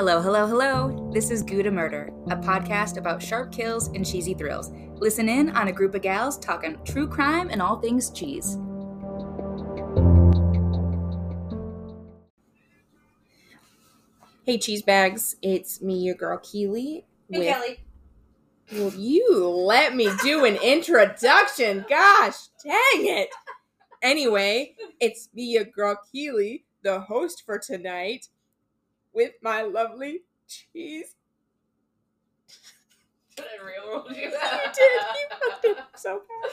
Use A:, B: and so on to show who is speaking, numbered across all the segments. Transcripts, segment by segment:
A: Hello, hello, hello. This is Gouda Murder, a podcast about sharp kills and cheesy thrills. Listen in on a group of gals talking true crime and all things cheese.
B: Hey, cheese bags! It's me, your girl Keely.
A: Hey, Kelly.
B: Will you let me do an introduction? Gosh, dang it! Anyway, it's me, your girl Keely, the host for tonight, with my lovely cheese.
A: Did I railroad you?
B: You did. You fucked it up so bad.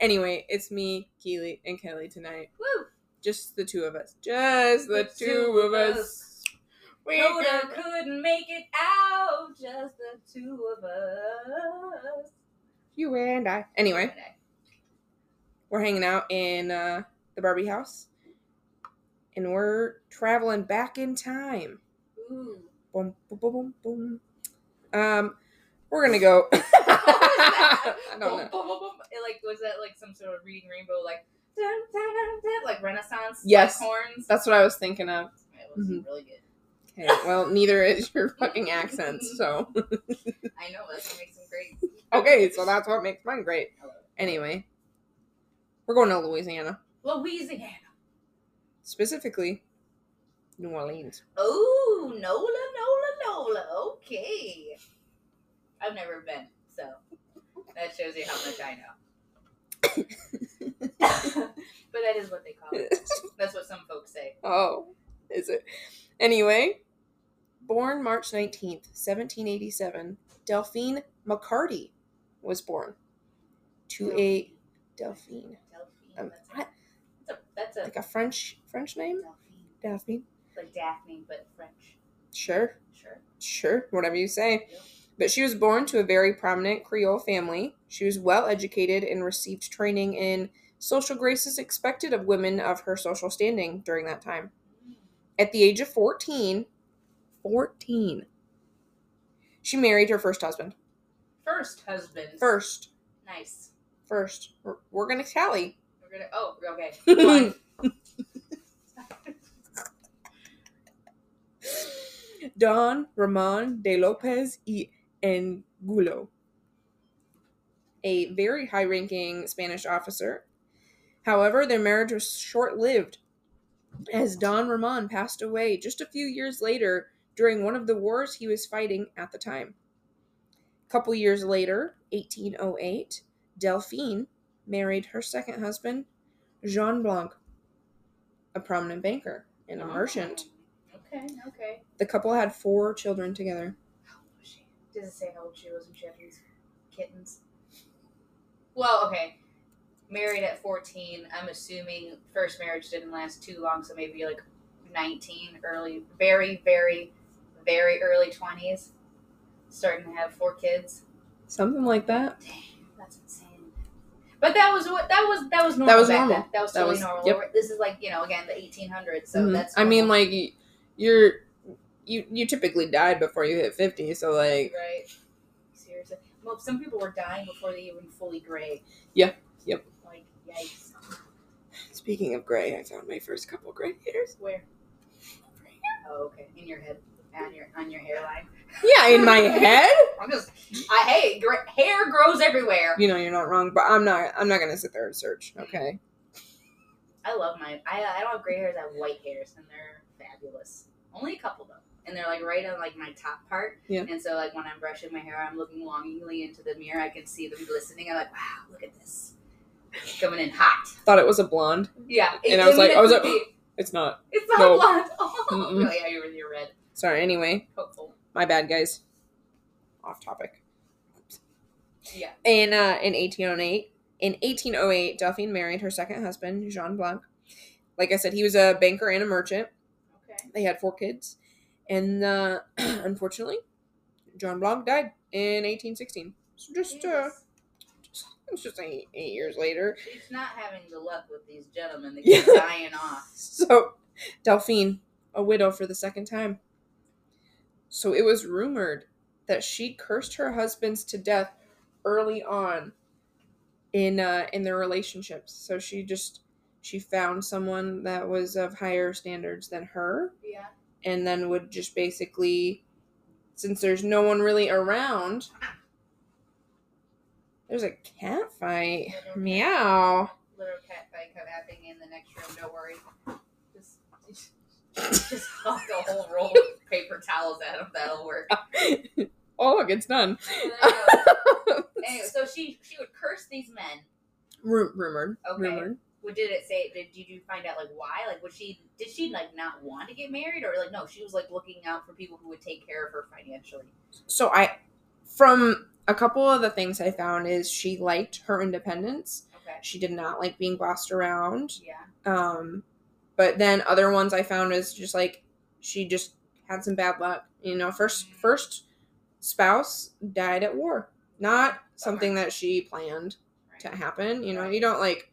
B: Anyway, it's me, Keely, and Kelly tonight.
A: Woo!
B: Just the two of us. Just the, two, of us. We
A: Rhoda
B: got-
A: couldn't make it out, just the two of us.
B: you and I. Anyway, we're hanging out in uh, the Barbie house, and we're traveling back in time.
A: Ooh.
B: Boom, boom, boom, boom, boom. Um, we're gonna go. I don't
A: Boom,
B: know.
A: boom, boom. It, like was that like some sort of reading rainbow like dun, dun, dun, like Renaissance
B: Yes.
A: like horns?
B: That's what I was thinking of.
A: It was
B: Mhm.
A: really good.
B: Okay, well, neither is your fucking accent, so.
A: I know that's what makes them great.
B: okay, so that's what makes mine great. Anyway, we're going to Louisiana,
A: Louisiana.
B: Specifically New Orleans.
A: Oh, Nola, Nola, Nola. Okay. I've never been, so that shows you how much I know. but that is what they call it. That's what some folks say.
B: oh, is it? Anyway, born March 19th, 1787, Delphine McCarty was born to a Delphine.
A: Delphine.
B: Um,
A: That's a, that's a,
B: like a French French name?
A: Delphine.
B: Daphne.
A: Like Daphne, but French.
B: Sure,
A: Sure.
B: sure, whatever you say.
A: Yep.
B: But she was born to a very prominent Creole family. She was well educated and received training in social graces expected of women of her social standing during that time. Mm. At the age of 14, 14, she married her first husband.
A: First husband.
B: First,
A: Nice.
B: first. We're, we're going to tally.
A: We're gonna. Oh, okay.
B: Don Ramon de Lopez y Angulo, a very high ranking Spanish officer. However, their marriage was short lived as Don Ramon passed away just a few years later during one of the wars he was fighting at the time. A couple years later, 1808, Delphine married her second husband, Jean Blanque, a prominent banker and a oh. merchant.
A: Okay. Okay.
B: The couple had four children together.
A: How old was she? Does it say how old she was when she had these kittens? Well, okay. Married at 14. I'm assuming first marriage didn't last too long, so maybe like 19, early, very, very, very early 20s. Starting to have four kids.
B: Something like that.
A: Dang. But that was what that was. That was normal.
B: That was normal.
A: Then. That was
B: That
A: totally
B: was-
A: normal.
B: yep.
A: This is like you know again the 1800s. So
B: Mhm.
A: that's.
B: I mean, like you're you you typically died before you hit fifty, so like
A: Right. Seriously. Well, some people were dying before they even fully gray.
B: Yeah. Yep.
A: Like, yikes.
B: speaking of gray, I found my first couple gray hairs.
A: Where? Oh, okay. In your head. On your on your hairline.
B: Yeah, in my head.
A: I'm just. I hey, gr- hair grows everywhere.
B: You know you're not wrong, but I'm not. I'm not gonna sit there and search. Okay.
A: I love my. I I don't have gray hairs. I have white hairs, and they're fabulous. Only a couple though, and they're like right on like my top part.
B: Yeah.
A: And so like when I'm brushing my hair, I'm looking longingly into the mirror. I can see them glistening. I'm like, wow, look at this, coming in hot.
B: Thought it was a blonde.
A: Yeah.
B: And I was like- I was like. It's not.
A: It's not
B: No.
A: blonde. Oh, really? Yeah, you're, you're red.
B: Sorry. Anyway,
A: Hopeful.
B: my bad, guys. Off topic.
A: Yeah.
B: In uh, in 1808, in 1808, Delphine married her second husband, Jean Blanque. Like I said, he was a banker and a merchant.
A: Okay.
B: They had four kids, and uh, unfortunately, Jean Blanque died in 1816. So just uh,
A: Jesus.
B: it's just eight, eight years later.
A: She's not having the luck with these gentlemen. They
B: Yeah.
A: keep dying off.
B: So Delphine, a widow for the second time. So it was rumored that she cursed her husbands to death early on in uh, in their relationships. So she just she found someone that was of higher standards than her,
A: Yeah.
B: and then would just basically, since there's no one really around, there's a cat fight.
A: Little cat.
B: Meow.
A: Little cat fight come happening in the next room. Don't worry. Just, just a whole roll of paper towels at him. That'll work.
B: Oh, look, it's done.
A: anyway, so she she would curse these men.
B: Ru- rumored.
A: Okay.
B: Rumored.
A: What did it say? Did, did you find out like why? Like, was she did she like not want to get married, or like no, she was like looking out for people who would take care of her financially.
B: So I, from a couple of the things I found is she liked her independence.
A: Okay.
B: She did not like being bossed around.
A: Yeah.
B: Um, but then other ones I found is just like she just had some bad luck. You know, first first spouse died at war, not something that she planned
A: Right.
B: to happen. You know,
A: Right.
B: you don't like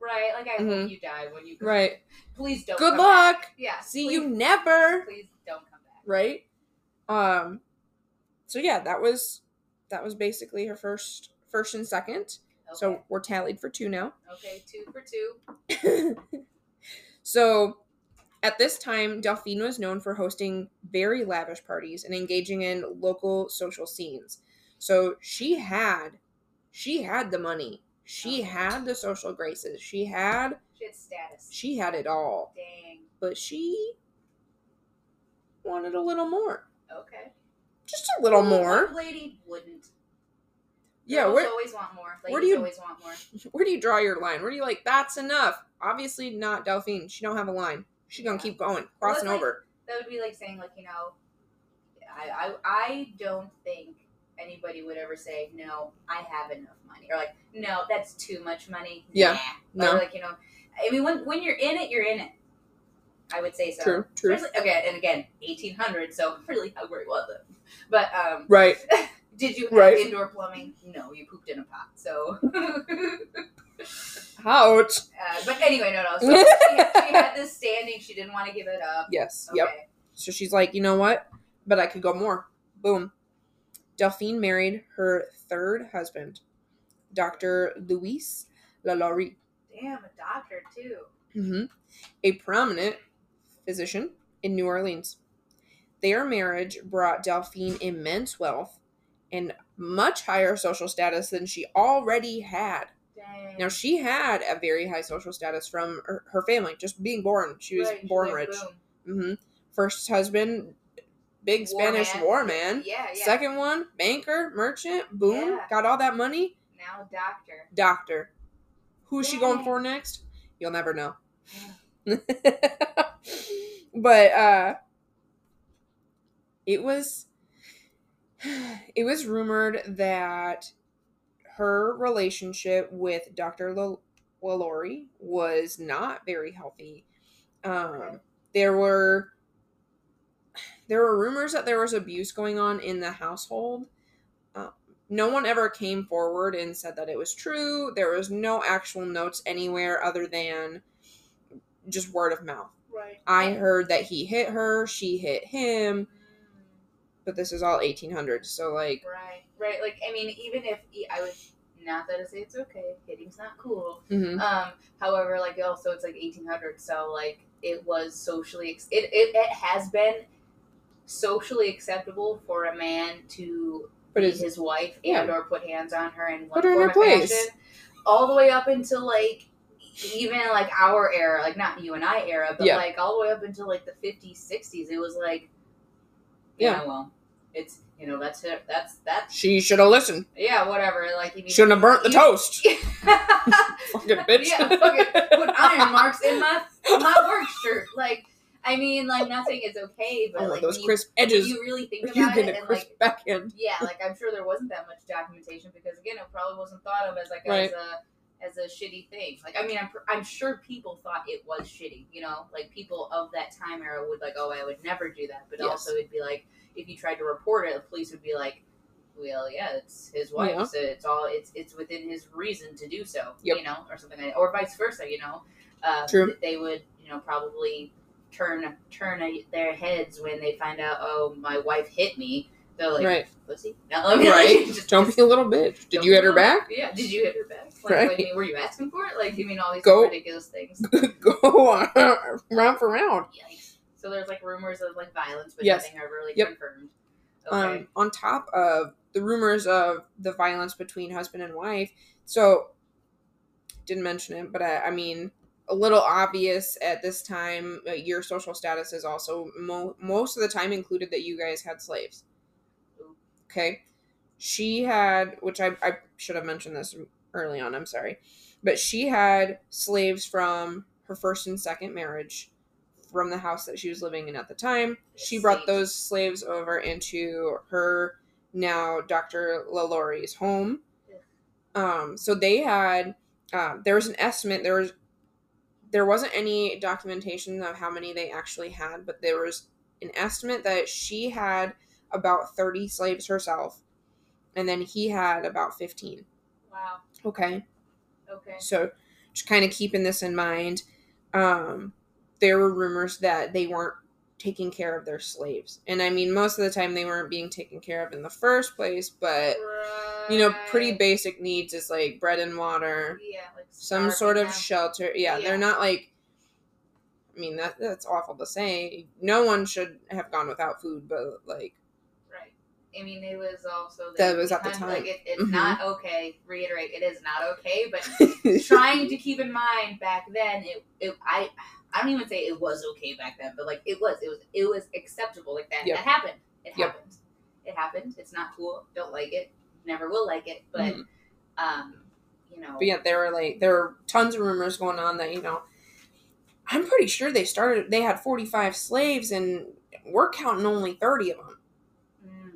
A: Right. Like I hope
B: Mhm.
A: you die when you.
B: right.
A: Please don't.
B: Good luck.
A: back. Yeah.
B: See
A: please,
B: you never.
A: Please don't come back.
B: Right. Um. So yeah, that was that was basically her first first and second.
A: Okay.
B: So we're tallied for two now.
A: okay, two for two.
B: so at this time, Delphine was known for hosting very lavish parties and engaging in local social scenes. So she had she had the money. She oh. had the social graces. She had
A: She had status.
B: she had it all.
A: Dang.
B: But she wanted a little more.
A: Okay.
B: Just a little
A: Well,
B: more.
A: lady wouldn't.
B: Yeah, where
A: always want more. Ladies
B: where do you-
A: always want more.
B: where do you draw your line? Where do you like that's enough? Obviously not Delphine. She don't have a line. She gonna
A: Yeah.
B: keep going,
A: Well,
B: crossing
A: like-
B: over.
A: That would be like saying like you know, I I I don't think anybody would ever say no. I have enough money or like no, that's too much money.
B: Yeah.
A: Nah.
B: No.
A: Or like you know, I mean when when you're in it, you're in it. I would say so.
B: True, true.
A: Especially, okay, and again, eighteen hundred. So really, how great was it? But um,
B: Right.
A: did you have
B: Right.
A: indoor plumbing? No, you pooped in a pot. So.
B: Ouch.
A: Uh, but anyway, no, no. So she, had, she had this standing. She didn't want to give it up.
B: Yes.
A: Okay.
B: Yep. So she's like, you know what? But I could go more. Boom. Delphine married her third husband, Dr. Luis Lalaurie,
A: Damn, a doctor too.
B: hmm a prominent physician in New Orleans. Their marriage brought Delphine immense wealth and much higher social status than she already had.
A: Dang.
B: Now, she had a very high social status from her, her family, just being born. She was
A: Right,
B: born
A: like,
B: rich.
A: boom.
B: hmm First husband, big
A: War
B: Spanish
A: man.
B: war man.
A: Yeah, yeah.
B: Second one, banker, merchant, boom,
A: Yeah.
B: got all that money.
A: Now doctor.
B: Doctor. Who's she going for next? You'll never know. but uh it was it was rumored that her relationship with Dr. L- Lalaurie was not very healthy. Um there were there were rumors that there was abuse going on in the household. Uh, no one ever came forward and said that it was true. There was no actual notes anywhere other than just word of mouth.
A: Right.
B: I heard that he hit her, she hit him, but this is all 1800s, so like,
A: Right. Right. Like I mean, even if I would not that I say it's okay, hitting's not cool.
B: mhm.
A: Um. However, like also it's like 1800, so like it was socially ex- it, it it has been socially acceptable for a man to
B: but
A: beat his wife
B: yeah.
A: and or put hands on her in one
B: Put her in
A: form
B: her
A: of
B: place.
A: fashion, all the way up until like even like our era, like not you and I era, but
B: Yeah.
A: like all the way up until like the 50s, 60s. It was like,
B: Yeah.
A: well, it's you know that's it. That's that.
B: she should have listened.
A: yeah, whatever. Like you
B: Shouldn't have burnt the
A: you-
B: toast. Fucking bitch.
A: yeah, fucking put iron marks in my my work shirt. Like, I mean, like nothing is okay, but
B: oh,
A: like
B: those
A: you-
B: crisp edges.
A: you really think about it,
B: a
A: and
B: crisp
A: like
B: back end.
A: yeah, like I'm sure there wasn't that much documentation because again, it probably wasn't thought of as like
B: Right.
A: as a as a shitty thing. Like, I mean, I'm I'm sure people thought it was shitty. You know, like people of that time era would like, oh, I would never do that. But
B: Yes.
A: also, it'd be like if you tried to report it, the police would be like. Well, yeah, it's his wife,
B: Yeah.
A: so it's all it's it's within his reason to do so,
B: Yep.
A: you know, or something like that, or vice versa, you know. Uh,
B: True.
A: They would, you know, probably turn turn a, their heads when they find out, oh, my wife hit me. They're like,
B: right.
A: pussy. No, I mean,
B: right.
A: just-
B: Don't be a little bitch. Did you hit her back?
A: Yeah. Did you hit her back? Like,
B: Right.
A: what, I mean, were you asking for it? Like, you mean all these
B: Go-
A: ridiculous things?
B: Go on, round for round.
A: Yikes. So there's like rumors of like violence, but
B: Yes.
A: nothing ever really
B: Yep.
A: confirmed. Okay.
B: um, on top of the rumors of the violence between husband and wife. So, didn't mention it, but I, I mean, a little obvious at this time. Uh, your social status is also mo- most of the time included that you guys had slaves. Okay, she had, which I, I should have mentioned this early on. I'm sorry, but she had slaves from her first and second marriage from the house that she was living in at the time. She brought those slaves over into her now Dr. LaLaurie's home. Um, so they had uh, there was an estimate there was there wasn't any documentation of how many they actually had, but there was an estimate that she had about 30 slaves herself and then he had about 15.
A: wow.
B: Okay.
A: Okay.
B: So just kind of keeping this in mind, um, there were rumors that they weren't taking care of their slaves. And I mean, most of the time they weren't being taken care of in the first place, but you know, pretty basic needs is like bread and water,
A: Yeah, like
B: some sort of
A: them.
B: shelter. Yeah,
A: Yeah.
B: they're not like I mean, that that's awful to say. No one should have gone without food, but like
A: Right. I mean, it was also
B: That was at the time.
A: Like it, it's
B: Mhm.
A: not okay. Reiterate, it is not okay. But trying to keep in mind back then, it, it I I don't even say it was okay back then, but like it was, it was, it was acceptable. Like that,
B: Yep.
A: that happened. It
B: Yep.
A: happened. It happened. It's not cool. Don't like it. Never will like it. But
B: Mhm.
A: um, you know,
B: But yeah, there were like there were tons of rumors going on that you know, I'm pretty sure they started. They had 45 slaves, and we're counting only 30 of them.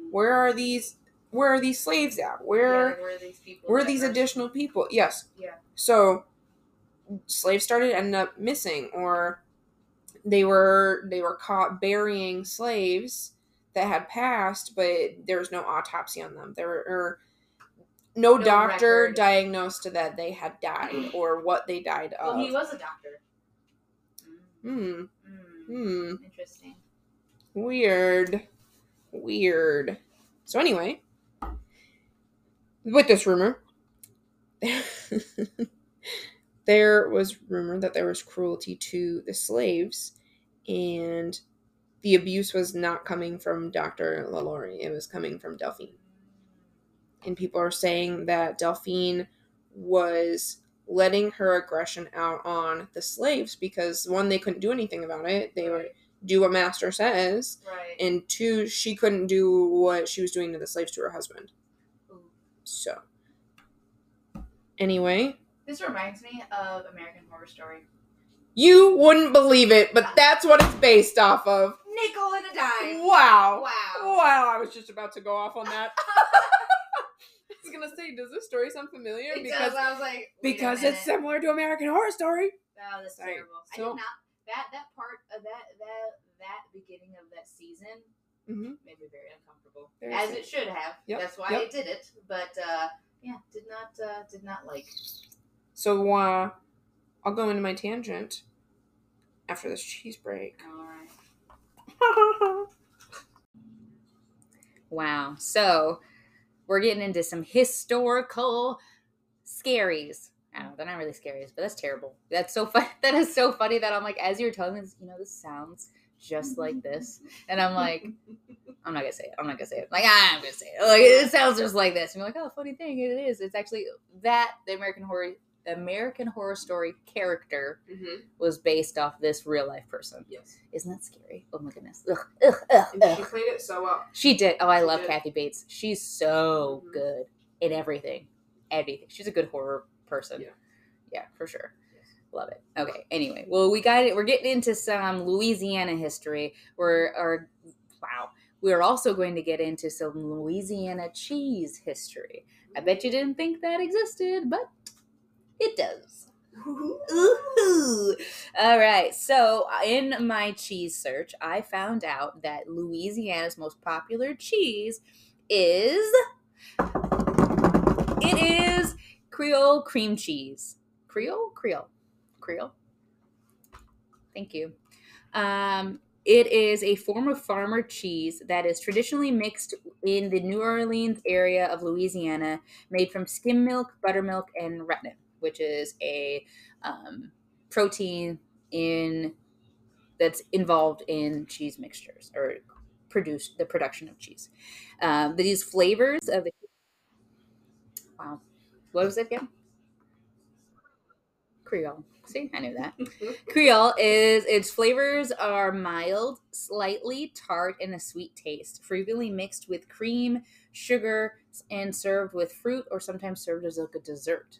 A: Mm,
B: Where are these? Where are these slaves at? Where
A: like, where are these people?
B: where are these additional people? Yes.
A: Yeah.
B: So slaves started ending up missing, or they were they were caught burying slaves that had passed, but there was no autopsy on them. There were no,
A: No
B: doctor
A: record.
B: diagnosed that they had died or what they died of.
A: Well, he was a doctor.
B: Hmm.
A: Mm,
B: Hmm.
A: interesting.
B: Weird. Weird. So anyway, with this rumor, there was rumor that there was cruelty to the slaves, and the abuse was not coming from Dr. LaLaurie. It was coming from Delphine. And people are saying that Delphine was letting her aggression out on the slaves because one, they couldn't do anything about it. They were do what master says
A: Right.
B: And two she couldn't do what she was doing to the slaves to her husband
A: Ooh.
B: so anyway
A: This reminds me of American Horror Story.
B: you wouldn't believe it but that's what it's based off of
A: Nickel and a dime.
B: wow
A: Wow.
B: wow i was just about to go off on that i was gonna say does this story sound familiar
A: It
B: because
A: does. I was like,
B: because it's similar to american horror story
A: Oh, that's
B: Sorry.
A: terrible. I
B: So-
A: did not that that part of that that that beginning of that season
B: mm-hmm.
A: made me very uncomfortable,
B: Very
A: as
B: sad.
A: it should have.
B: Yep,
A: That's why
B: yep.
A: I did it. But uh, yeah, did not uh, did not like.
B: so uh i'll go into my tangent after this cheese break
A: All right. Wow. So we're getting into some historical scaries. I don't know, they're not really scaries, but that's terrible. That's so fun. That is so funny that I'm like, as you're telling me this, you know, this sounds just like this. And I'm like, I'm not gonna say it. I'm not gonna say it. Like, I'm gonna say it. Like, it sounds just like this. And you're like, oh, funny thing, it is. It's actually that the American Horror American Horror Story character
B: mm-hmm.
A: was based off this real life person.
B: yes
A: Isn't that scary? Oh my goodness. Ugh, ugh, ugh, ugh.
B: she played it so well
A: She did. Oh, I
B: She
A: love
B: did.
A: Kathy Bates. She's so
B: Mhm.
A: good in everything. Everything. She's a good horror person.
B: Yeah.
A: Yeah, for sure. Love it. Okay. Anyway, well, we got it. We're getting into some Louisiana history. We're, wow, we're also going to get into some Louisiana cheese history. I bet you didn't think that existed, but it does. Ooh. All right. So, uh, in my cheese search, I found out that Louisiana's most popular cheese is it is Creole cream cheese. Creole, Creole, Creole. Thank you. Um, it is a form of farmer cheese that is traditionally mixed in the New Orleans area of Louisiana, made from skim milk, buttermilk, and rennet, which is a um, protein in that's involved in cheese mixtures or produce the production of cheese. Um, these flavors of the wow, what was it again? Creole. See, I knew that. Mm-hmm. Creole is its flavors are mild, slightly tart, and a sweet taste, frequently mixed with cream, sugar, and served with fruit or sometimes served as like a dessert.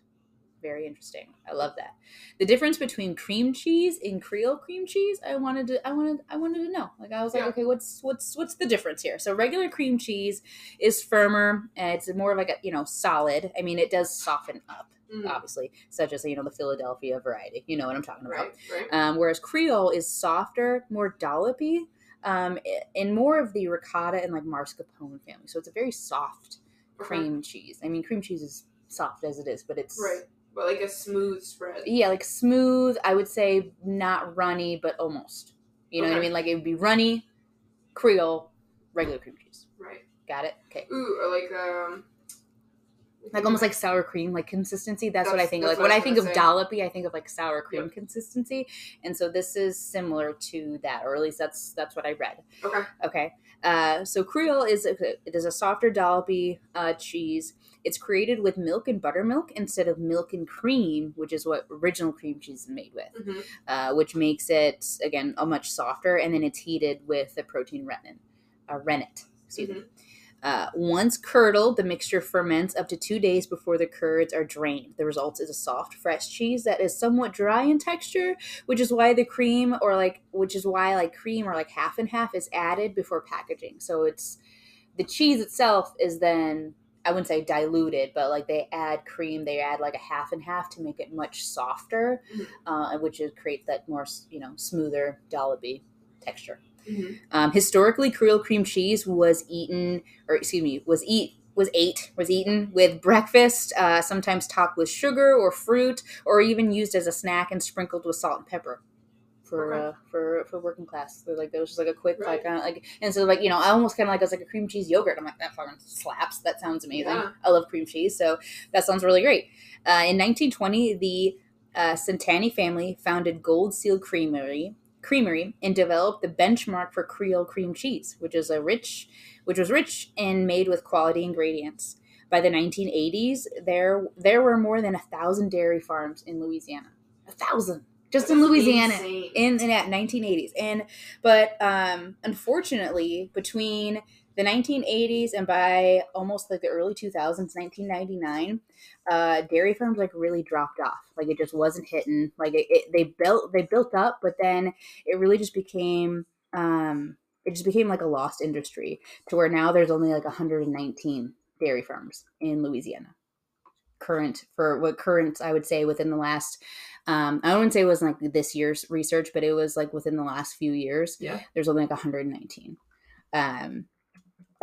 A: Very interesting. I love that. The difference between cream cheese and Creole cream cheese, I wanted to I wanted I wanted to know. Like I was like,
B: Yeah.
A: okay, what's what's what's the difference here? So regular cream cheese is firmer, and it's more like a, you know, solid. I mean, it does soften up
B: Mm,
A: obviously, such as you know the Philadelphia variety. You know what I'm talking about.
B: right, right.
A: Um, whereas Creole is softer, more dollopy, um, and more of the ricotta and like mascarpone family. So it's a very soft
B: Okay.
A: cream cheese. I mean, cream cheese is soft as it is, but it's
B: Right. But like a smooth spread.
A: yeah, like smooth. I would say not runny, but almost. You know what I mean? Like it would be runny, Creole, regular cream cheese.
B: Right.
A: Got it? Okay.
B: Ooh, or like um.
A: Like almost like sour cream like consistency. That's, what i think.
B: that's
A: like when
B: I
A: think of
B: say.
A: dollopy i think of like sour cream
B: Yep.
A: consistency. And so this is similar to that or at least that's that's what i read.
B: Okay.
A: okay. Uh, so creole is a, it is a softer dollopy uh, cheese. It's created with milk and buttermilk instead of milk and cream which is what original cream cheese is made with
B: hmm
A: uh, which makes it again a much softer and then it's heated with the protein rennet uh, rennet excuse me uh, once curdled, the mixture ferments up to two days before the curds are drained. The result is a soft, fresh cheese that is somewhat dry in texture, which is why the cream, or like, which is why like cream or like half and half is added before packaging. So it's the cheese itself is then I wouldn't say diluted, but like they add cream, they add like a half and half to make it much softer,
B: Mhm.
A: uh, which is create that more you know smoother dollopy texture.
B: Hmm
A: Um, historically, Creole cream cheese was eaten, or excuse me, was eat was ate was eaten with breakfast, uh, sometimes topped with sugar or fruit, or even used as a snack and sprinkled with salt and pepper. For
B: Okay.
A: uh, for for working class, so like there was just like a quick
B: Right.
A: like uh, like and so like you know I almost kind of like it was like a cream cheese yogurt. I'm like that fucking slaps. That sounds amazing.
B: Yeah.
A: I love cream cheese, so that sounds really great. Uh, in 1920, the uh, Centanni family founded Gold Seal Creamery, Creamery and developed the benchmark for Creole cream cheese, which is a rich, which was rich and made with quality ingredients. By the 1980s, there there were more than a thousand dairy farms in Louisiana. A thousand, just in Louisiana
B: insane.
A: in, in at 1980s and but um unfortunately between the 1980s and by almost like the early 2000s 1999 uh dairy farms like really dropped off like it just wasn't hitting like it, it they built they built up but then it really just became um it just became like a lost industry to where now there's only like 119 dairy farms in louisiana current for what current i would say within the last um, I wouldn't say it was like this year's research, but it was like within the last few years.
B: Yeah.
A: There's only like 119. Um,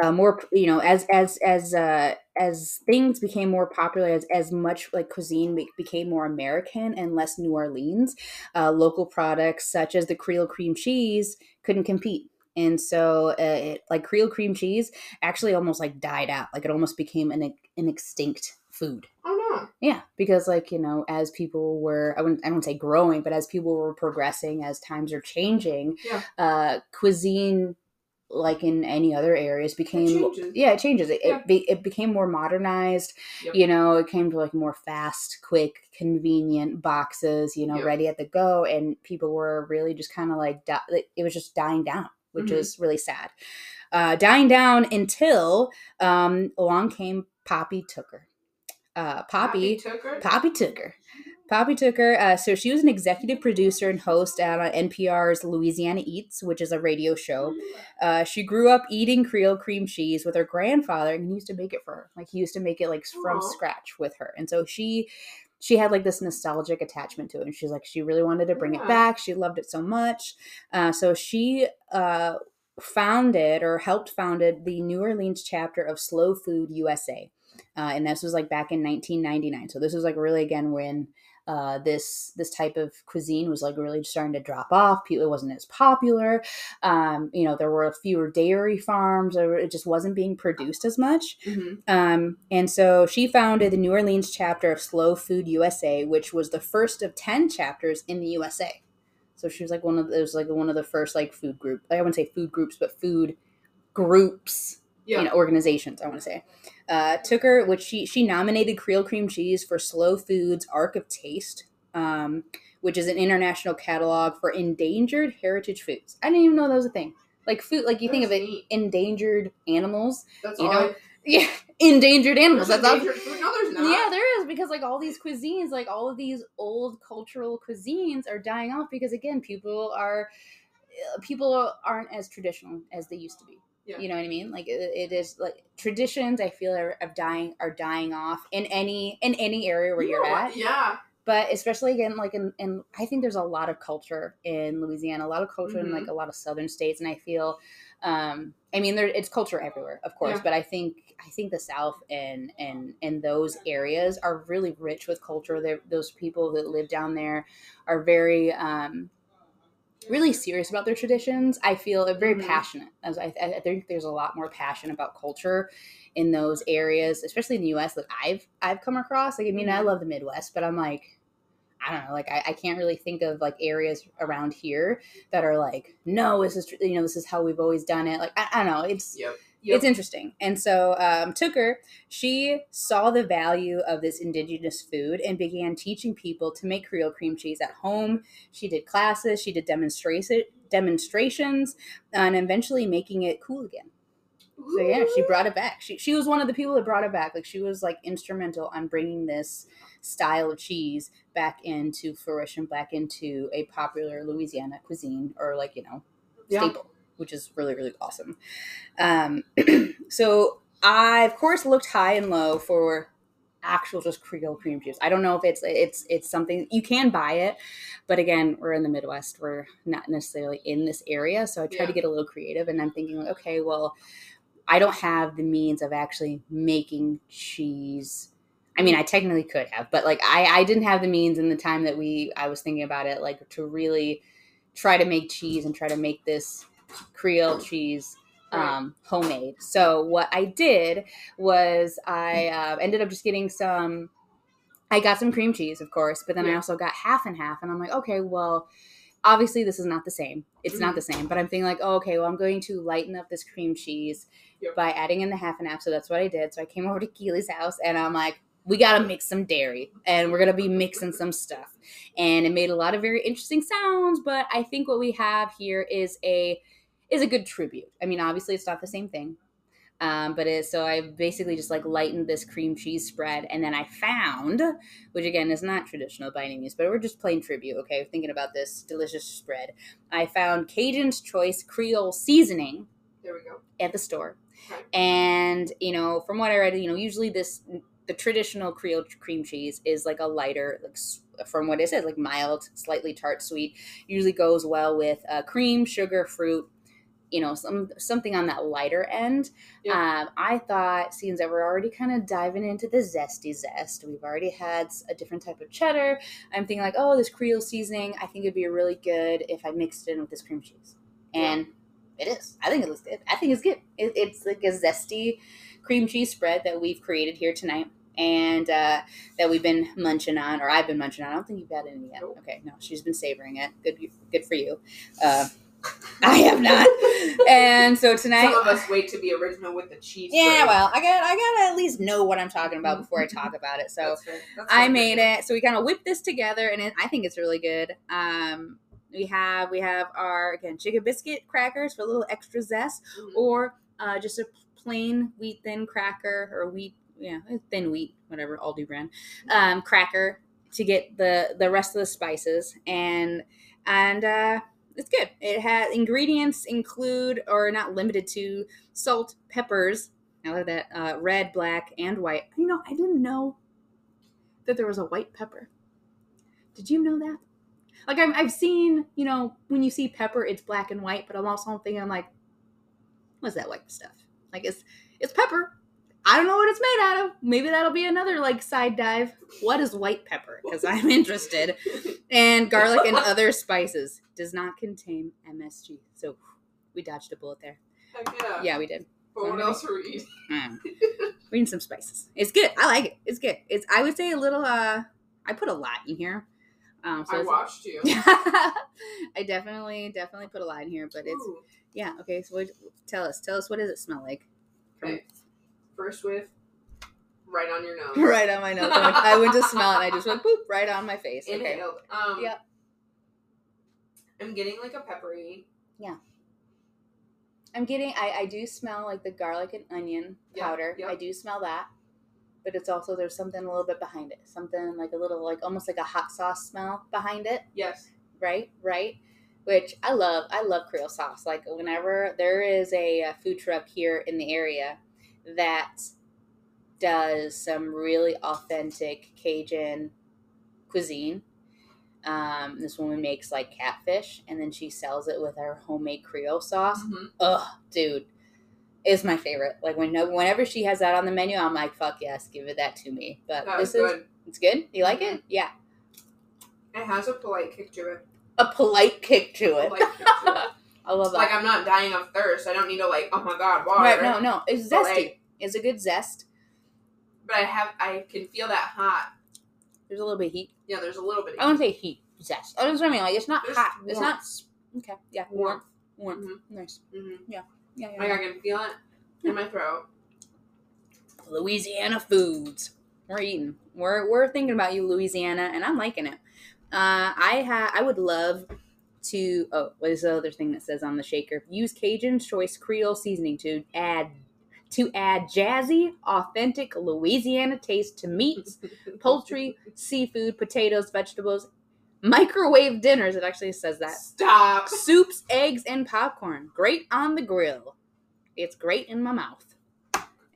A: uh, more, you know, as as as uh, as things became more popular, as as much like cuisine be- became more American and less New Orleans, uh, local products such as the Creole cream cheese couldn't compete. And so, uh, it, like Creole cream cheese, actually almost like died out. Like it almost became an an extinct food.
B: Oh no.
A: Yeah, because like you know, as people were, I wouldn't, I don't say growing, but as people were progressing, as times are changing,
B: Yeah.
A: uh, cuisine, like in any other areas, became
B: changes.
A: yeah, it changes. It
B: Yeah.
A: it, be, it became more modernized.
B: Yep.
A: You know, it came to like more fast, quick, convenient boxes. You know,
B: Yep.
A: ready at the go, and people were really just kind of like di- it was just dying down, which
B: Mhm.
A: is really sad. Uh, dying down until um, along came Poppy Tooker. Uh, Poppy
B: Tooker.
A: Poppy Tooker. Poppy Tooker. Uh, so she was an executive producer and host at uh, NPR's Louisiana Eats, which is a radio show. Uh, she grew up eating Creole cream cheese with her grandfather, and he used to make it for her. Like he used to make it like from
B: Aw.
A: scratch with her, and so she she had like this nostalgic attachment to it. And she's like she really wanted to bring it back. She loved it so much. Uh, so she uh, founded or helped founded the New Orleans chapter of Slow Food USA. Uh, and this was like back in 1999. So this was like really again when uh, this this type of cuisine was like really starting to drop off. People, it wasn't as popular. Um, you know, there were fewer dairy farms. Or it just wasn't being produced as much.
B: hmm
A: Um, and so she founded the New Orleans chapter of Slow Food USA, which was the first of 10 chapters in the USA. So she was like one of those like one of the first like food group. I wouldn't say food groups, but food groups
B: Yeah.
A: you know, organizations. I want to say uh, Tooker, which she she nominated Creole cream cheese for Slow Foods Ark of Taste, um, which is an international catalog for endangered heritage foods. I didn't even know that was a thing. Like food, like you think of
B: That's
A: it,
B: neat.
A: endangered animals.
B: That's
A: you
B: all.
A: know,
B: I-
A: Yeah, endangered animals.
B: There's
A: That's
B: endangered food. No, there's not.
A: Yeah, there is because like all these cuisines, like all of these old cultural cuisines are dying off because again, people are uh, people aren't as traditional as they used to be.
B: Yeah.
A: You know what I mean? Like it, it is like traditions. I feel are of dying are dying off in any in any area where
B: You
A: you're at.
B: Yeah.
A: But especially again, like in, in I think there's a lot of culture in Louisiana, a lot of culture in
B: Mhm.
A: like a lot of southern states, and I feel, um, I mean, there it's culture everywhere, of course,
B: Yeah.
A: but I think I think the South and and and those areas are really rich with culture. They're, those people that live down there are very. Um, really serious about their traditions i feel they're very
B: Mhm.
A: passionate as I, I think there's a lot more passion about culture in those areas especially in the us that i've i've come across like i mean i
B: Mhm.
A: love the midwest but i'm like i don't know like I, I can't really think of like areas around here that are like no this is you know this is how we've always done it like i, I don't know it's
B: Yep. Yep.
A: it's interesting. And so um, Tooker. She saw the value of this indigenous food and began teaching people to make Creole cream cheese at home. She did classes. She did demonstration demonstrations, and eventually making it cool again. So yeah, she brought it back. She she was one of the people that brought it back. Like she was like instrumental on bringing this style of cheese back into fruition, back into a popular Louisiana cuisine or like you know
B: Yeah.
A: staple, which is really really awesome. Um, so I of course looked high and low for actual just Creole cream cheese. I don't know if it's it's it's something you can buy it, but again, we're in the Midwest. We're not necessarily in this area, so I tried
B: Yeah.
A: to get a little creative, and I'm thinking like, okay, well, I don't have the means of actually making cheese. I mean, I technically could have, but like I, I didn't have the means in the time that we I was thinking about it, like to really try to make cheese and try to make this Creole cheese um, homemade. So what I did was I uh, ended up just getting some. I got some cream cheese, of course, but then I also got half and half, and I'm like, okay, well, obviously this is not the same. It's not
B: Mhm.
A: the same, but I'm thinking like, oh, okay, well, I'm going to lighten up this cream cheese
B: Yep.
A: by adding in the half and half. So that's what I did. So I came over to Keely's house, and I'm like, we gotta mix some dairy, and we're gonna be mixing some stuff, and it made a lot of very interesting sounds. But I think what we have here is a is a good tribute. I mean, obviously it's not the same thing. Um, but it, so I basically just like lightened this cream cheese spread, and then I found, which again is not traditional by any means, but we're just plain tribute. Okay, thinking about this delicious spread, I found Cajun's Choice Creole seasoning
B: There we go.
A: at the store,
B: Okay.
A: and you know from what I read, you know usually this the traditional Creole cream cheese is like a lighter, like from what it says, like mild, slightly tart, sweet. Usually goes well with uh, cream, sugar, fruit. You know, some something on that lighter end.
B: Yeah.
A: Um, I thought, since that we're already kind of diving into the zesty zest, we've already had a different type of cheddar. I'm thinking like, oh, this Creole seasoning. I think it'd be really good if I mixed it in with this cream cheese, and it is. I think it looks good. I think it's good. It, it's like a zesty cream cheese spread that we've created here tonight. And uh, that we've been munching on, or I've been munching on. I don't think you've had any yet.
B: Nope.
A: Okay, no, she's been savoring it. Good, good for you. Uh, I have not. And so tonight,
B: Some of us wait to be original with the cheese.
A: yeah,
B: bread.
A: well, I got I gotta at least know what I'm talking about before I talk about it. So
B: That's. That's
A: I made it. So we kind of whipped this together, and it, I think it's really good. Um, we have we have our again chicken biscuit crackers for a little extra zest,
B: Mhm.
A: or uh, just a plain wheat thin cracker or wheat yeah thin wheat whatever Aldi brand um, cracker to get the the rest of the spices and and uh, it's good. It has ingredients include or not limited to salt, peppers. I love that uh, red, black, and white. You know, I didn't know that there was a white pepper. Did you know that? Like I've, I've seen, you know, when you see pepper, it's black and white, but I'm also thinking, I'm like, what's that white stuff? Like it's it's pepper. I don't know what it's made out of. Maybe that'll be another like side dive. What is white pepper? Because I'm interested. And garlic and other spices does not contain MSG. So we dodged a bullet there.
B: Heck yeah.
A: Yeah, we did.
B: But what else are we eating?
A: Mm. we need some spices. It's good. I like it. It's good. It's I would say a little uh I put a lot in here. Um, so
B: I watched you.
A: I definitely, definitely put a lot in here, but it's
B: Ooh.
A: yeah. Okay, so what, tell us, tell us, what does it smell like?
B: Okay. First whiff, right on your nose.
A: right on my nose. I went, I went to smell it, and I just went boop right on my face. Okay.
B: Inhaled. Um,
A: Yep.
B: I'm getting like a peppery. Yeah.
A: I'm getting. I I do smell like the garlic and onion
B: Yeah,
A: powder.
B: yep.
A: I do smell that, but it's also there's something a little bit behind it. Something like a little like almost like a hot sauce smell behind it.
B: Yes.
A: right right which i love i love creole sauce like whenever there is a, food truck here in the area that does some really authentic cajun cuisine. Um, this woman makes like catfish and then she sells it with her homemade creole sauce.
B: Mhm.
A: ugh dude. Is my favorite. Like when whenever she has that on the menu i'm like fuck yes give it that to me. But
B: That
A: this is
B: good.
A: it's good? You like it? Yeah.
B: It has a polite kick to it.
A: a polite kick to it
B: Polite kick to it.
A: i love that
B: Like I'm not dying of thirst. I don't need to like, oh my god, water.
A: Right, no, no. It's zesty.
B: like-
A: it's a good zest.
B: But I have, I can feel that hot.
A: There's a little bit of heat.
B: Yeah, there's a little bit. Of
A: I wouldn't say heat, zest. Oh, that's what I mean. Like it's not
B: There's
A: hot. It's not okay. Yeah,
B: Warmth.
A: warm, warm,
B: Mhm.
A: nice.
B: Mhm.
A: Yeah, yeah.
B: Like I can feel it in my throat.
A: Louisiana foods. We're eating. We're we're thinking about you, Louisiana, and I'm liking it. Uh, I ha I would love to. Oh, what is the other thing that says on the shaker? Use Cajun choice Creole seasoning to add to add jazzy, authentic Louisiana taste to meats, poultry, seafood, potatoes, vegetables, microwave dinners. It actually says that.
B: Stop.
A: Soups, eggs, and popcorn. Great on the grill. It's great in my mouth.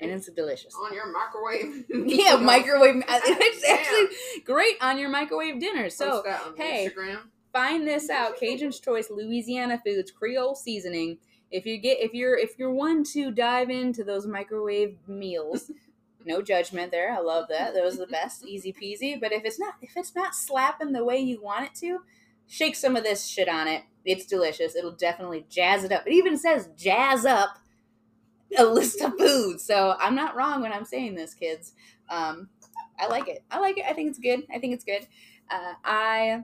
A: And it's delicious.
B: On your microwave.
A: Yeah, microwave. It's actually great on your microwave dinner. So
B: Post that on
A: hey.
B: Instagram.
A: Find this out. Cajun's choice louisiana foods creole seasoning. If you get if you're if you're one to dive into those microwave meals no judgment there. I love that. Those are the best. Easy peasy. But if it's not if it's not slapping the way you want it to shake some of this shit on it. It's delicious. It'll definitely jazz it up. It even says jazz up a list of foods. So i'm not wrong when i'm saying this kids. Um i like it. I like it. I think it's good. I think it's good. Uh, i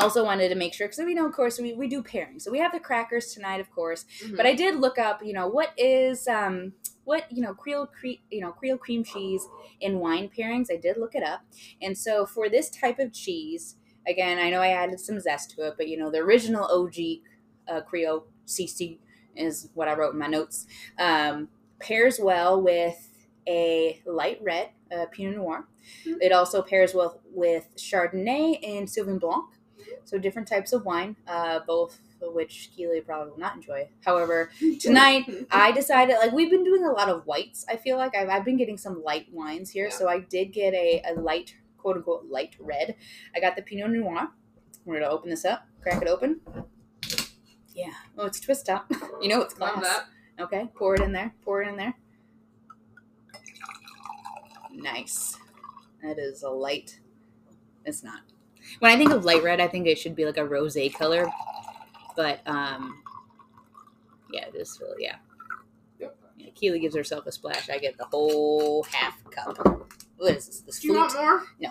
A: also wanted to make sure because we know of course we, we do pairing. So we have the crackers tonight of course.
B: Mhm.
A: but i did look up you know what is um what you know creole cre- you know creole cream cheese in wine pairings. I did look it up. And so for this type of cheese again i know i added some zest to it but you know the original og uh, creole cc is what i wrote in my notes um, pairs well with a light red uh, pinot noir.
B: Mhm.
A: it also pairs well with chardonnay and sauvignon blanc so different types of wine, uh, both of which Keely probably will not enjoy. However, tonight I decided like we've been doing a lot of whites. I feel like I've, I've been getting some light wines here,
B: Yeah.
A: so I did get a, a light quote unquote light red. I got the Pinot Noir. We're gonna open this up, crack it open. Yeah. Oh, it's twist top. you know it's class.
B: Love that.
A: Okay, pour it in there. Pour it in there. Nice. That is a light. It's not. When I think of light red, I think it should be like a rose color. But um yeah, this will yeah. Yeah. Keely gives herself a splash. I get the whole half cup. What is this? This
B: Do you want more? No.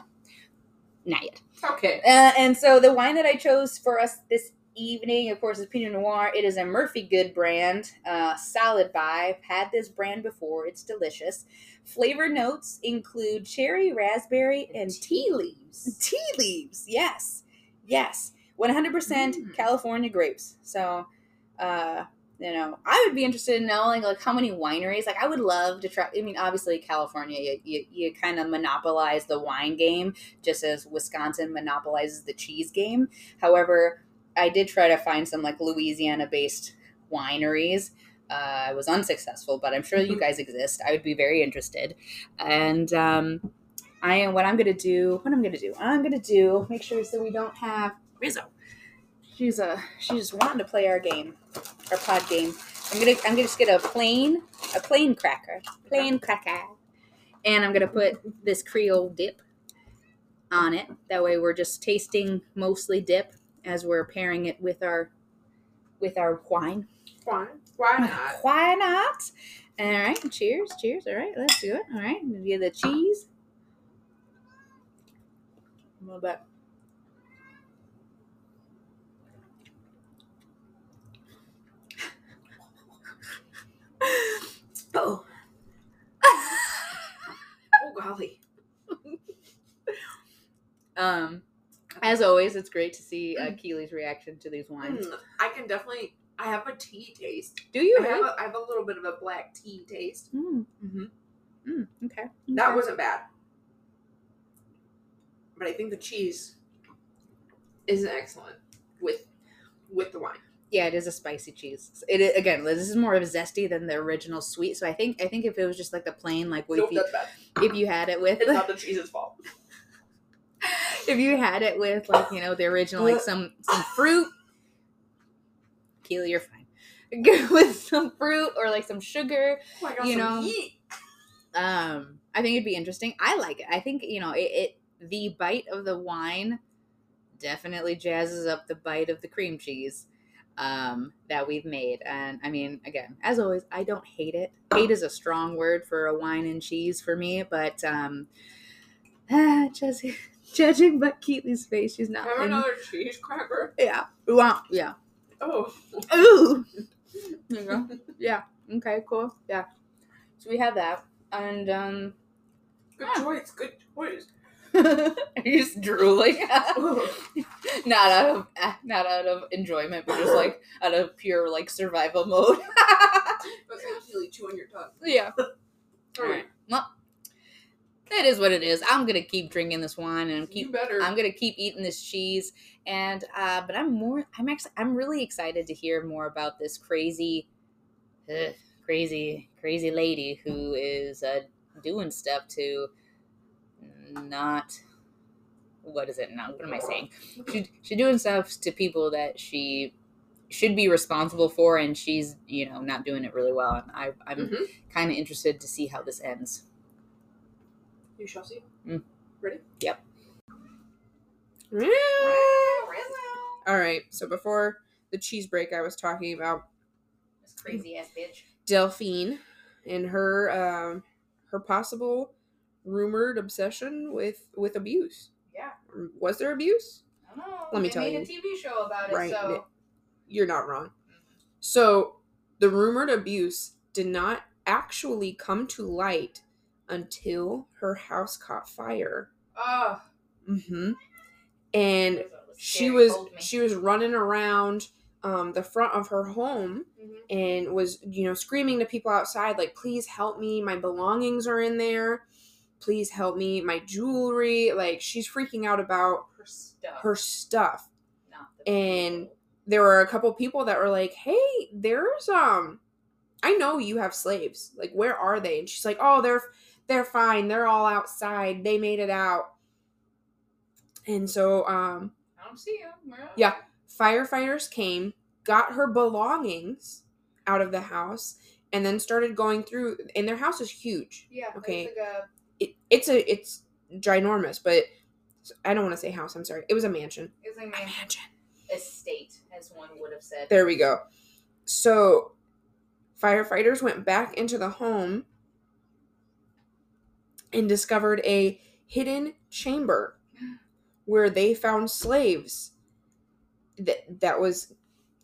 A: Not yet.
B: Okay.
A: Uh, and so the wine that I chose for us this evening, of course, is Pinot Noir. It is a Murphy-Goode brand, uh, solid buy. I've had this brand before. It's delicious. Flavor notes include cherry, raspberry, and tea leaves. Tea leaves, yes, yes, one hundred percent
B: Mm.
A: California grapes. So, uh, you know, I would be interested in knowing like how many wineries. Like, I would love to try. I mean, obviously, California, you, you, you kind of monopolize the wine game just as Wisconsin monopolizes the cheese game. However, I did try to find some like Louisiana based wineries. Uh, I was unsuccessful, but I'm sure you
B: Mhm.
A: guys exist. I would be very interested. And um, I am what I'm gonna do. What I'm gonna do? I'm gonna do. Make sure so we don't have Rizzo. She's a she's just wanting to play our game, our pod game. I'm gonna I'm gonna just get a plain a plain cracker, plain cracker, and I'm gonna put this Creole dip on it. That way, we're just tasting mostly dip as we're pairing it with our with our wine.
B: Why? Why not?
A: Why not? All right, cheers, cheers. All right, let's do it. All right, get the cheese. A little bit. oh. oh, golly. um, as always, it's great to see uh, mm. Keely's reaction to these wines.
B: Mm, I can definitely I have a tea taste.
A: Do you
B: I have, a, I have a little bit of a black tea taste.
A: Mm,
B: Mm-hmm.
A: mm, okay.
B: That
A: okay.
B: wasn't bad. But I think the cheese is excellent with with the wine.
A: Yeah, it is a spicy cheese. It is, again, this is more of a zesty than the original sweet. So I think I think if it was just like the plain, like
B: Nope,
A: if you if you had it with
B: It's not the cheese's fault.
A: if you had it with like you know the original like some some fruit, Keely, you're fine. with some fruit or like some sugar,
B: Oh, I got
A: You know, um, I think it'd be interesting. I like it. I think you know it, it. The bite of the wine definitely jazzes up the bite of the cream cheese um, that we've made. And I mean, again, as always, I don't hate it. Hate is a strong word for a wine and cheese for me, but um, ah, judging, judging by Keely's face, she's not.
B: Have
A: in-
B: another cheese cracker.
A: yeah. Wow. Yeah.
B: Oh.
A: Ooh. You. Yeah. Okay. Cool. Yeah. So we have that, and um,
B: Good
A: Ah.
B: choice. Good choice.
A: are you just drooling? Not out of not out of enjoyment, but just like out of pure like survival mode.
B: That's actually chew on your tongue.
A: yeah.
B: All right.
A: Well, it is what it is. I'm gonna keep drinking this wine and keep
B: you better.
A: I'm gonna keep eating this cheese, and uh, but I'm more. I'm actually. I'm really excited to hear more about this crazy, uh, crazy, crazy lady who is uh, doing stuff to not. What is it now? What am I saying? She, she's doing stuff to people that she should be responsible for, and she's you know not doing it really well. And I, I'm
B: Mhm.
A: kind of interested to see how this ends.
B: You shall see.
A: Mm.
B: Ready?
A: Yep.
B: All right. So before the cheese break, I was talking about
C: This crazy ass bitch.
B: Delphine and her um, her possible rumored obsession with with abuse.
C: Yeah.
B: Was there abuse?
C: I don't know.
B: Let me
C: they
B: tell
C: made
B: you.
C: a TV show about it,
B: Right.
C: so
B: You're not wrong. So the rumored abuse did not actually come to light until her house caught fire.
C: oh,
B: Mm-hmm. And
C: that was
B: she was she was running around um, the front of her home
C: Mhm.
B: and was you know screaming to people outside like please help me my belongings are in there please help me my jewelry like she's freaking out about
C: her stuff.
B: her stuff
C: the
B: and-
C: people.
B: there were a couple people that were like hey there's um i know you have slaves like where are they and she's like oh they're they're fine they're all outside they made it out and so um
C: I don't see are
B: Yeah. firefighters came, got her belongings out of the house, and then started going through. And their house is huge.
C: Yeah.
B: Okay.
C: It's like a
B: It, it's a it's ginormous, but I don't want to say house. I'm sorry. It was a mansion.
C: it's like a
B: A
C: mansion
B: mansion.
C: estate, as one would have said.
B: There we go. So firefighters went back into the home and discovered a hidden chamber where they found slaves. That that was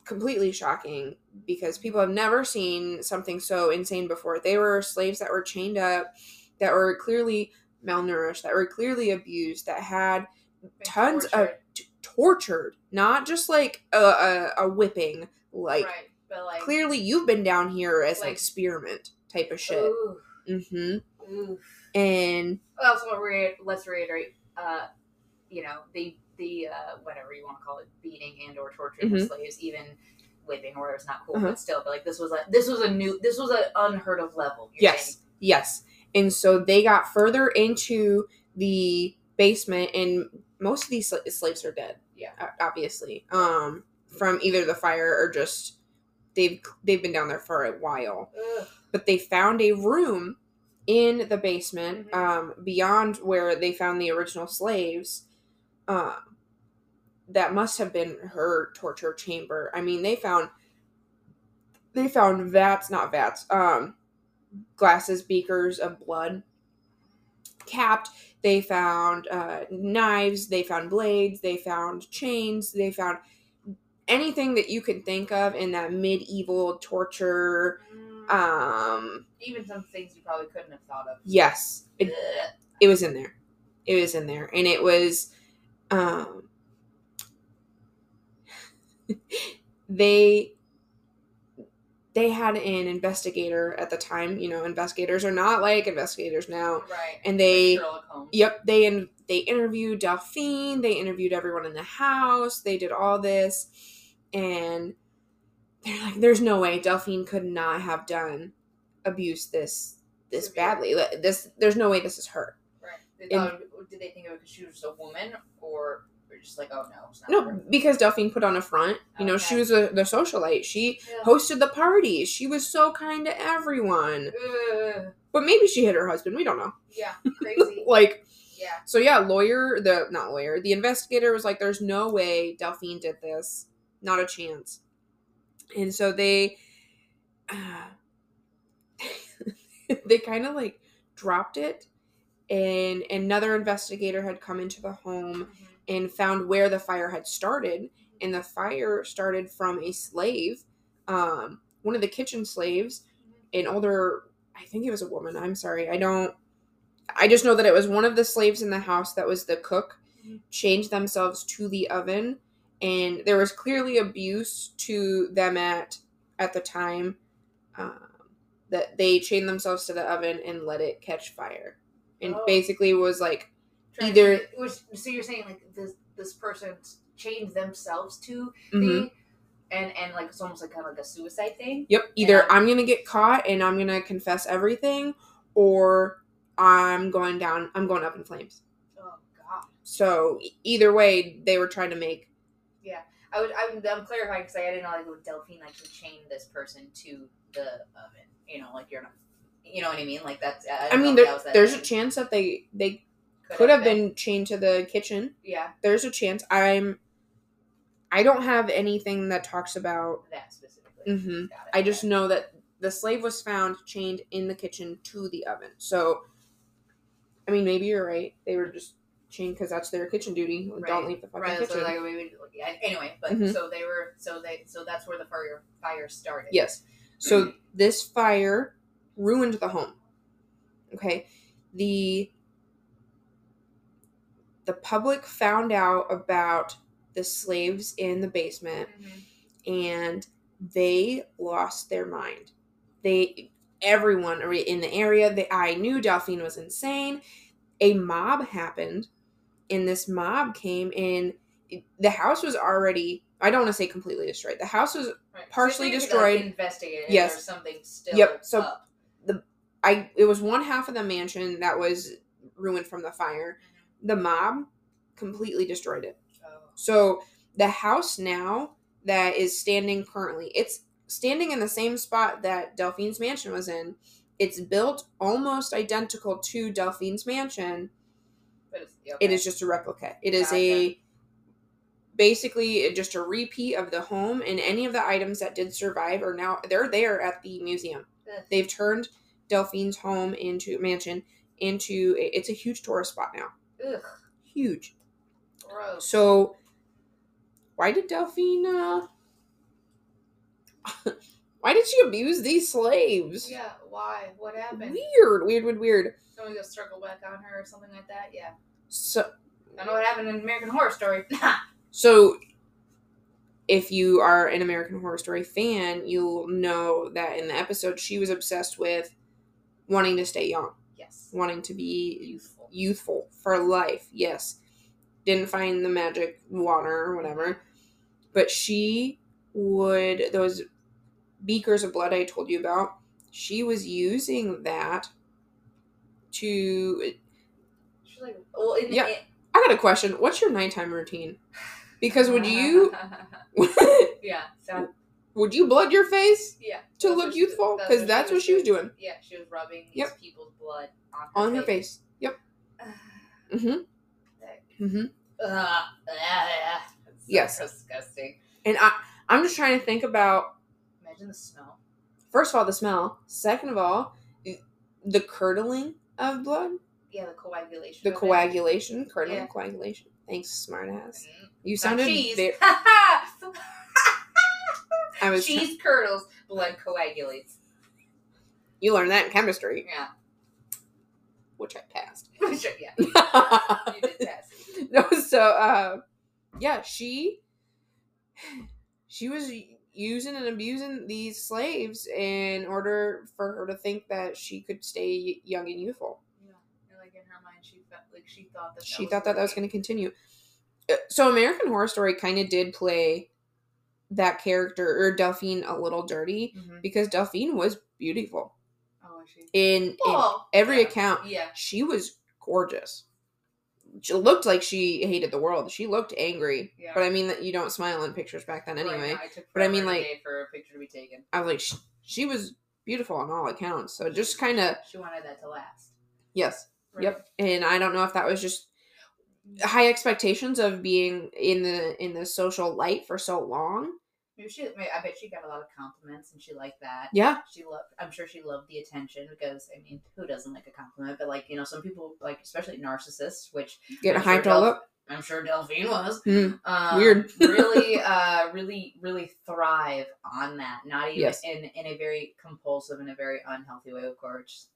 B: completely shocking because people have never seen something so insane before. They were slaves that were chained up, that were clearly malnourished, that were clearly abused, that had tons of
C: tortured.
B: t- tortured, not just like a, a, a whipping, like
C: right, but like
B: clearly you've been down here as an experiment type of shit.
C: Ooh,
B: Mm-hmm.
C: Ooh.
B: And
C: Also, re- let's reiterate. Uh, you know the the uh, whatever you want to call it, beating and or torturing of
B: Mhm.
C: slaves, even whipping or it's not cool,
B: Uh-huh.
C: but still. But like this was a this was a new this was an unheard of level. You're
B: yes,
C: saying.
B: yes. And so they got further into the basement, and most of these sla- slaves are dead.
C: Yeah.
B: obviously, um, from either the fire or just they've they've been down there for a while.
C: Ugh.
B: but they found a room in the basement
C: Mhm.
B: um, beyond where they found the original slaves um, that must have been her torture chamber. I mean they found they found vats not vats um, glasses beakers of blood capped. They found uh, knives. They found blades. They found chains. They found anything that you could think of in that medieval torture
C: Mm,
B: um
C: even some things you probably couldn't have thought of.
B: yes it, it was in there it was in there and it was Um, they they had an investigator at the time. You know, investigators are not like investigators now,
A: Right.
B: and they Yep, they in, they interviewed Delphine. They interviewed everyone in the house. They did all this, and they're like, "There's no way Delphine could not have done abuse this this badly. This there's no way this is her."
A: Right. They
B: And-
A: did they think of it because she was a woman, or just like, oh no, it's not
B: No,
A: her?
B: because Delphine put on a front. You know, she was a, the socialite. She
A: Yeah.
B: hosted the parties. She was so kind to everyone.
A: Ugh.
B: But maybe she hit her husband. We don't know.
A: yeah, crazy.
B: like
A: yeah.
B: So yeah, lawyer the not lawyer, the investigator was like, "There's no way Delphine did this, not a chance." And so they, uh, they kind of like dropped it, and another investigator had come into the home
A: Mhm.
B: and found where the fire had started, and the fire started from a slave, um, one of the kitchen slaves, an older, I think it was a woman. I'm sorry, I don't. I just know that it was one of the slaves in the house that was the cook,
A: Mhm.
B: changed themselves to the oven, and there was clearly abuse to them at at the time. Um, that they chained themselves to the oven and let it catch fire, and
A: Oh.
B: basically was like
A: Trying
B: Either-
A: to- which, so you're saying like this this person chained themselves to
B: mhm.
A: the and and like it's almost like kind of like a suicide thing.
B: Yep. Either
A: Yeah.
B: I'm gonna get caught and I'm gonna confess everything, or I'm going down. I'm going up in flames.
A: Oh god.
B: So either way, they were trying to make.
A: I would I'm, I'm clarifying because I didn't know like would Delphine like to chain this person to the oven. You know, like you're not. You know what I mean? Like that's. I,
B: I mean, there,
A: that
B: there's a chance that they they could have been chained to the kitchen.
A: Yeah,
B: There's a chance. I'm. I don't have anything that talks about.
A: that specifically. Mm-hmm.
B: I just know that the slave was found chained in the kitchen to the oven. So, I mean, maybe you're right. They were just because that's their kitchen duty. Don't leave the fucking
A: Right,
B: kitchen.
A: so like yeah, anyway, but
B: Mhm.
A: so they were so they so that's where the fire fire started.
B: Yes. So this fire ruined the home. Okay. The the public found out about the slaves in the basement
A: Mhm.
B: and they lost their mind. They everyone in the area, they, I knew Delphine was insane. A mob happened and this mob came in the house was already I don't want to say completely destroyed. The house was
A: Right.
B: partially
A: So
B: destroyed.
A: Like, investigate it.
B: Yes.
A: Something still
B: Yep, so-
A: up.
B: I it was one half of the mansion that was ruined from the fire. Mm-hmm. The mob completely destroyed it.
A: Oh.
B: So the house now that is standing currently, it's standing in the same spot that Delphine's mansion was in. It's built almost identical to Delphine's mansion.
A: But it's, okay.
B: It is just a replica. It is a basically just a repeat of the home and any of the items that did survive are now they're there at the museum. They've turned Delphine's home into mansion into a, it's a huge tourist spot now.
A: Ugh,
B: Huge.
A: gross.
B: So why did Delphine uh why did she abuse these slaves?
A: yeah, why? What happened?
B: Weird, weird, weird, weird.
A: Someone gonna circle back on her or something like that? Yeah.
B: So
A: I know what happened in American Horror Story.
B: so if you are an American Horror Story fan, you'll know that in the episode she was obsessed with wanting to stay young,
A: yes.
B: wanting to be
A: Youthful.
B: youthful for life. Yes. Didn't find the magic water or whatever. But she would, those beakers of blood I told you about, she was using that to.
A: She's like, well, in,
B: Yeah. I got a question. What's your nighttime routine? Because would you.
A: yeah. So
B: would you blood your face
A: yeah.
B: to
A: That's
B: look youthful? Because that's what she was doing.
A: Yeah, she was rubbing these
B: Yep.
A: people's blood on her
B: On her face. Yep. Mm hmm. Mm hmm.
A: Ugh. It's so
B: Yes.
A: disgusting.
B: And I, I'm just trying to think about
A: Imagine the smell.
B: First of all the smell second of all the curdling of blood
A: Yeah, the coagulation.
B: the
A: of it.
B: coagulation curdling
A: Yeah.
B: coagulation thanks smart ass
A: Mm.
B: you sounded
A: cheese.
B: very i was
A: cheese curdles, blood coagulates.
B: you learned that in chemistry
A: Yeah.
B: which i passed
A: Sure, yeah. You did pass.
B: no, so uh, yeah, she she was using and abusing these slaves in order for her to think that she could stay young and youthful.
A: Yeah, and like in her mind, she felt like she thought that, that
B: she thought that that was going to continue. Uh, So American Horror Story kind of did play that character or Delphine a little dirty
A: Mhm.
B: because Delphine was beautiful
A: Oh, is she?
B: in, in every
A: yeah.
B: account.
A: Yeah.
B: She was gorgeous. She looked like she hated the world. She looked angry,
A: Yeah.
B: but I mean that you don't smile in pictures back then anyway.
A: Right, took
B: but I mean, like-
A: for a picture to be taken.
B: I was like, she, she was beautiful on all accounts. So just kind of
A: She wanted that to last.
B: yes,
A: Right.
B: yep. And I don't know if that was just high expectations of being in the in the social light for so long.
A: Maybe she. maybe- I bet she got a lot of compliments, and she liked that.
B: Yeah,
A: She loved. I'm sure she loved the attention because I mean, who doesn't like a compliment? But like you know, some people like, especially narcissists, which
B: get
A: I'm sure
B: hyped all
A: Del-
B: up.
A: I'm sure Delphine was.
B: Mm,
A: Um,
B: Weird.
A: really, uh, really, really thrive on that. Not even
B: Yes.
A: in in a very compulsive and a very unhealthy way, of course.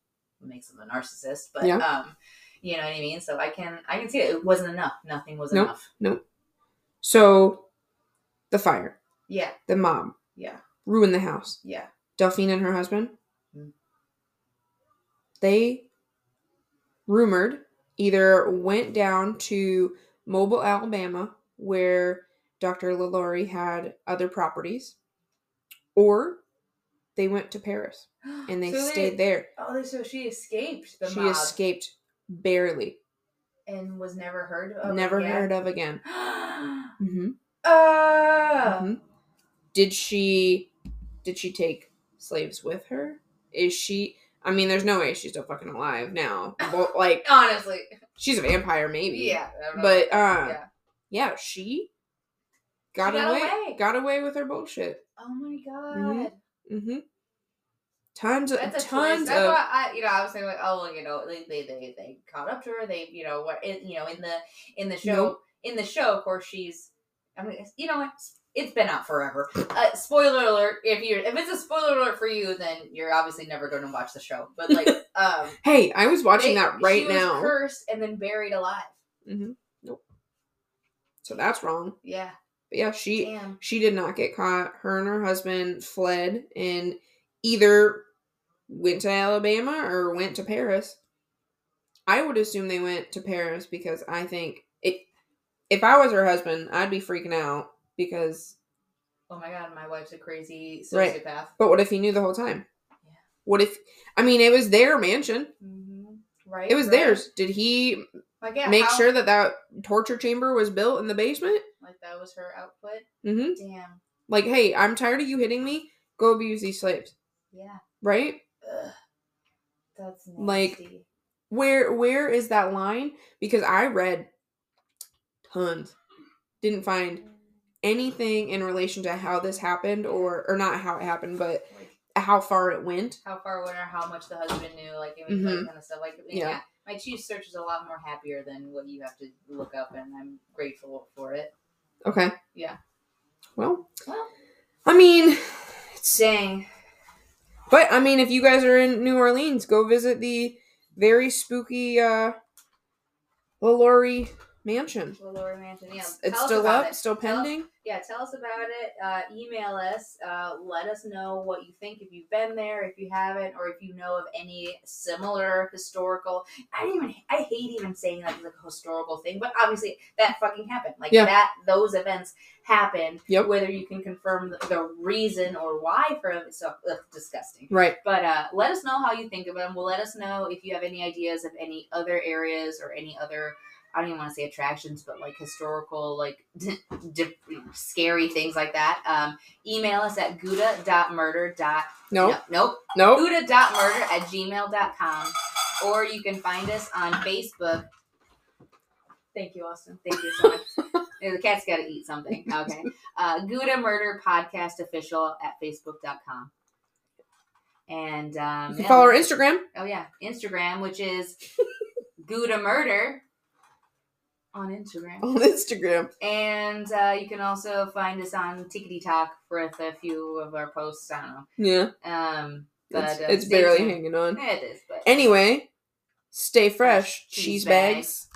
A: Makes them a narcissist, but
B: Yeah.
A: um, you know what I mean. So I can I can see it. It wasn't enough. Nothing was
B: Nope.
A: enough.
B: So, the fire,
A: Yeah,
B: the mom.
A: yeah,
B: ruined the house.
A: yeah.
B: Delphine and her husband,
A: Mm.
B: they rumored either went down to Mobile, Alabama, where Dr. LaLaurie had other properties, or they went to Paris and they
A: So
B: stayed there.
A: Oh, so she escaped the
B: she
A: mob
B: escaped barely,
A: and was never heard of.
B: never
A: again?
B: heard of again. hmm
A: Ah,
B: Mhm. Did she did she take slaves with her? Is she I mean there's no way she's still fucking alive now. Well, like
A: honestly,
B: she's a vampire maybe.
A: yeah. I don't know.
B: But uh
A: yeah.
B: yeah, she got,
A: got
B: away,
A: away.
B: got away with her bullshit.
A: Oh my god.
B: Mhm. Mhm. Tons of
A: That's a
B: tons
A: twist.
B: Of
A: I, you know, I was saying like, oh, you know, they they they, they caught up to her. They, you know, what, you know, in the in the show,
B: Nope.
A: in the show, of course, she's. I mean, you know, it's, it's been out forever. Uh, spoiler alert! If you if it's a spoiler alert for you, then you're obviously never going to watch the show. But like, um,
B: Hey, I was watching
A: they-
B: that right
A: she was
B: now.
A: cursed and then buried alive.
B: Mhm. Nope. So that's wrong.
A: Yeah,
B: But yeah, she
A: damn.
B: she did not get caught. Her and her husband fled and either went to Alabama or went to Paris. I would assume they went to Paris because I think it if I was her husband, I'd be freaking out because
A: Oh my god, my wife's a crazy
B: Right.
A: sociopath.
B: but what if he knew the whole time?
A: Yeah.
B: What if I mean it was their mansion.
A: Mm-hmm. Right,
B: It was
A: right.
B: theirs. Did he
A: Like, yeah,
B: make
A: how-
B: sure that that torture chamber was built in the basement?
A: like that was her output.
B: Mhm.
A: Damn.
B: Like, "Hey, I'm tired of you hitting me. Go abuse these slaves."
A: Yeah.
B: Right?
A: Ugh. That's nasty.
B: Like, where where is that line because i read tons didn't find anything in relation to how this happened or or not how it happened but
A: like
B: how far it went
A: how far went or how much the husband knew, like I mean, that
B: Mhm.
A: kind of stuff. Like, yeah.
B: Yeah.
A: my chief search is a lot more happier than what you have to look up, and I'm grateful for it.
B: okay
A: Yeah.
B: well
A: Well,
B: i mean it's
A: dang.
B: but i mean if you guys are in new orleans go visit the very spooky uh LaLaurie mansion
A: Lower Mansion. Yeah,
B: it's, it's still up
A: it.
B: still
A: Tell-
B: pending
A: yeah, tell us about it. Uh, email us. Uh, let us know what you think if you've been there, if you haven't, or if you know of any similar historical. I don't even. I hate even saying that like a historical thing, but obviously that fucking happened. Like
B: Yeah.
A: that, those events happened.
B: Yep.
A: Whether you can confirm the, the reason or why for it, so ugh, disgusting.
B: right
A: But uh, let us know how you think of them. Well, let us know if you have any ideas of any other areas or any other. I don't even want to say attractions, but like historical, like di- scary things like that. Um, email us at gouda.murder.
B: no
A: nope.
B: no
A: Gouda.murder at gmail.com. Or you can find us on Facebook. Thank you, Austin. Thank you so much. The cat's got to eat something. Okay. Uh, Gouda Murder Podcast Official at Facebook.com. And um,
B: you can follow our instagram
A: Oh yeah, Instagram, which is Gouda Murder on Instagram,
B: on instagram
A: and uh, you can also find us on Tickety Talk with a few of our posts. I don't
B: yeah
A: know, um, but
B: it's,
A: uh,
B: it's barely
A: tuned.
B: hanging on
A: Yeah, it is, but
B: Anyway, stay fresh,
A: Cheese
B: cheese
A: bags.
B: bags.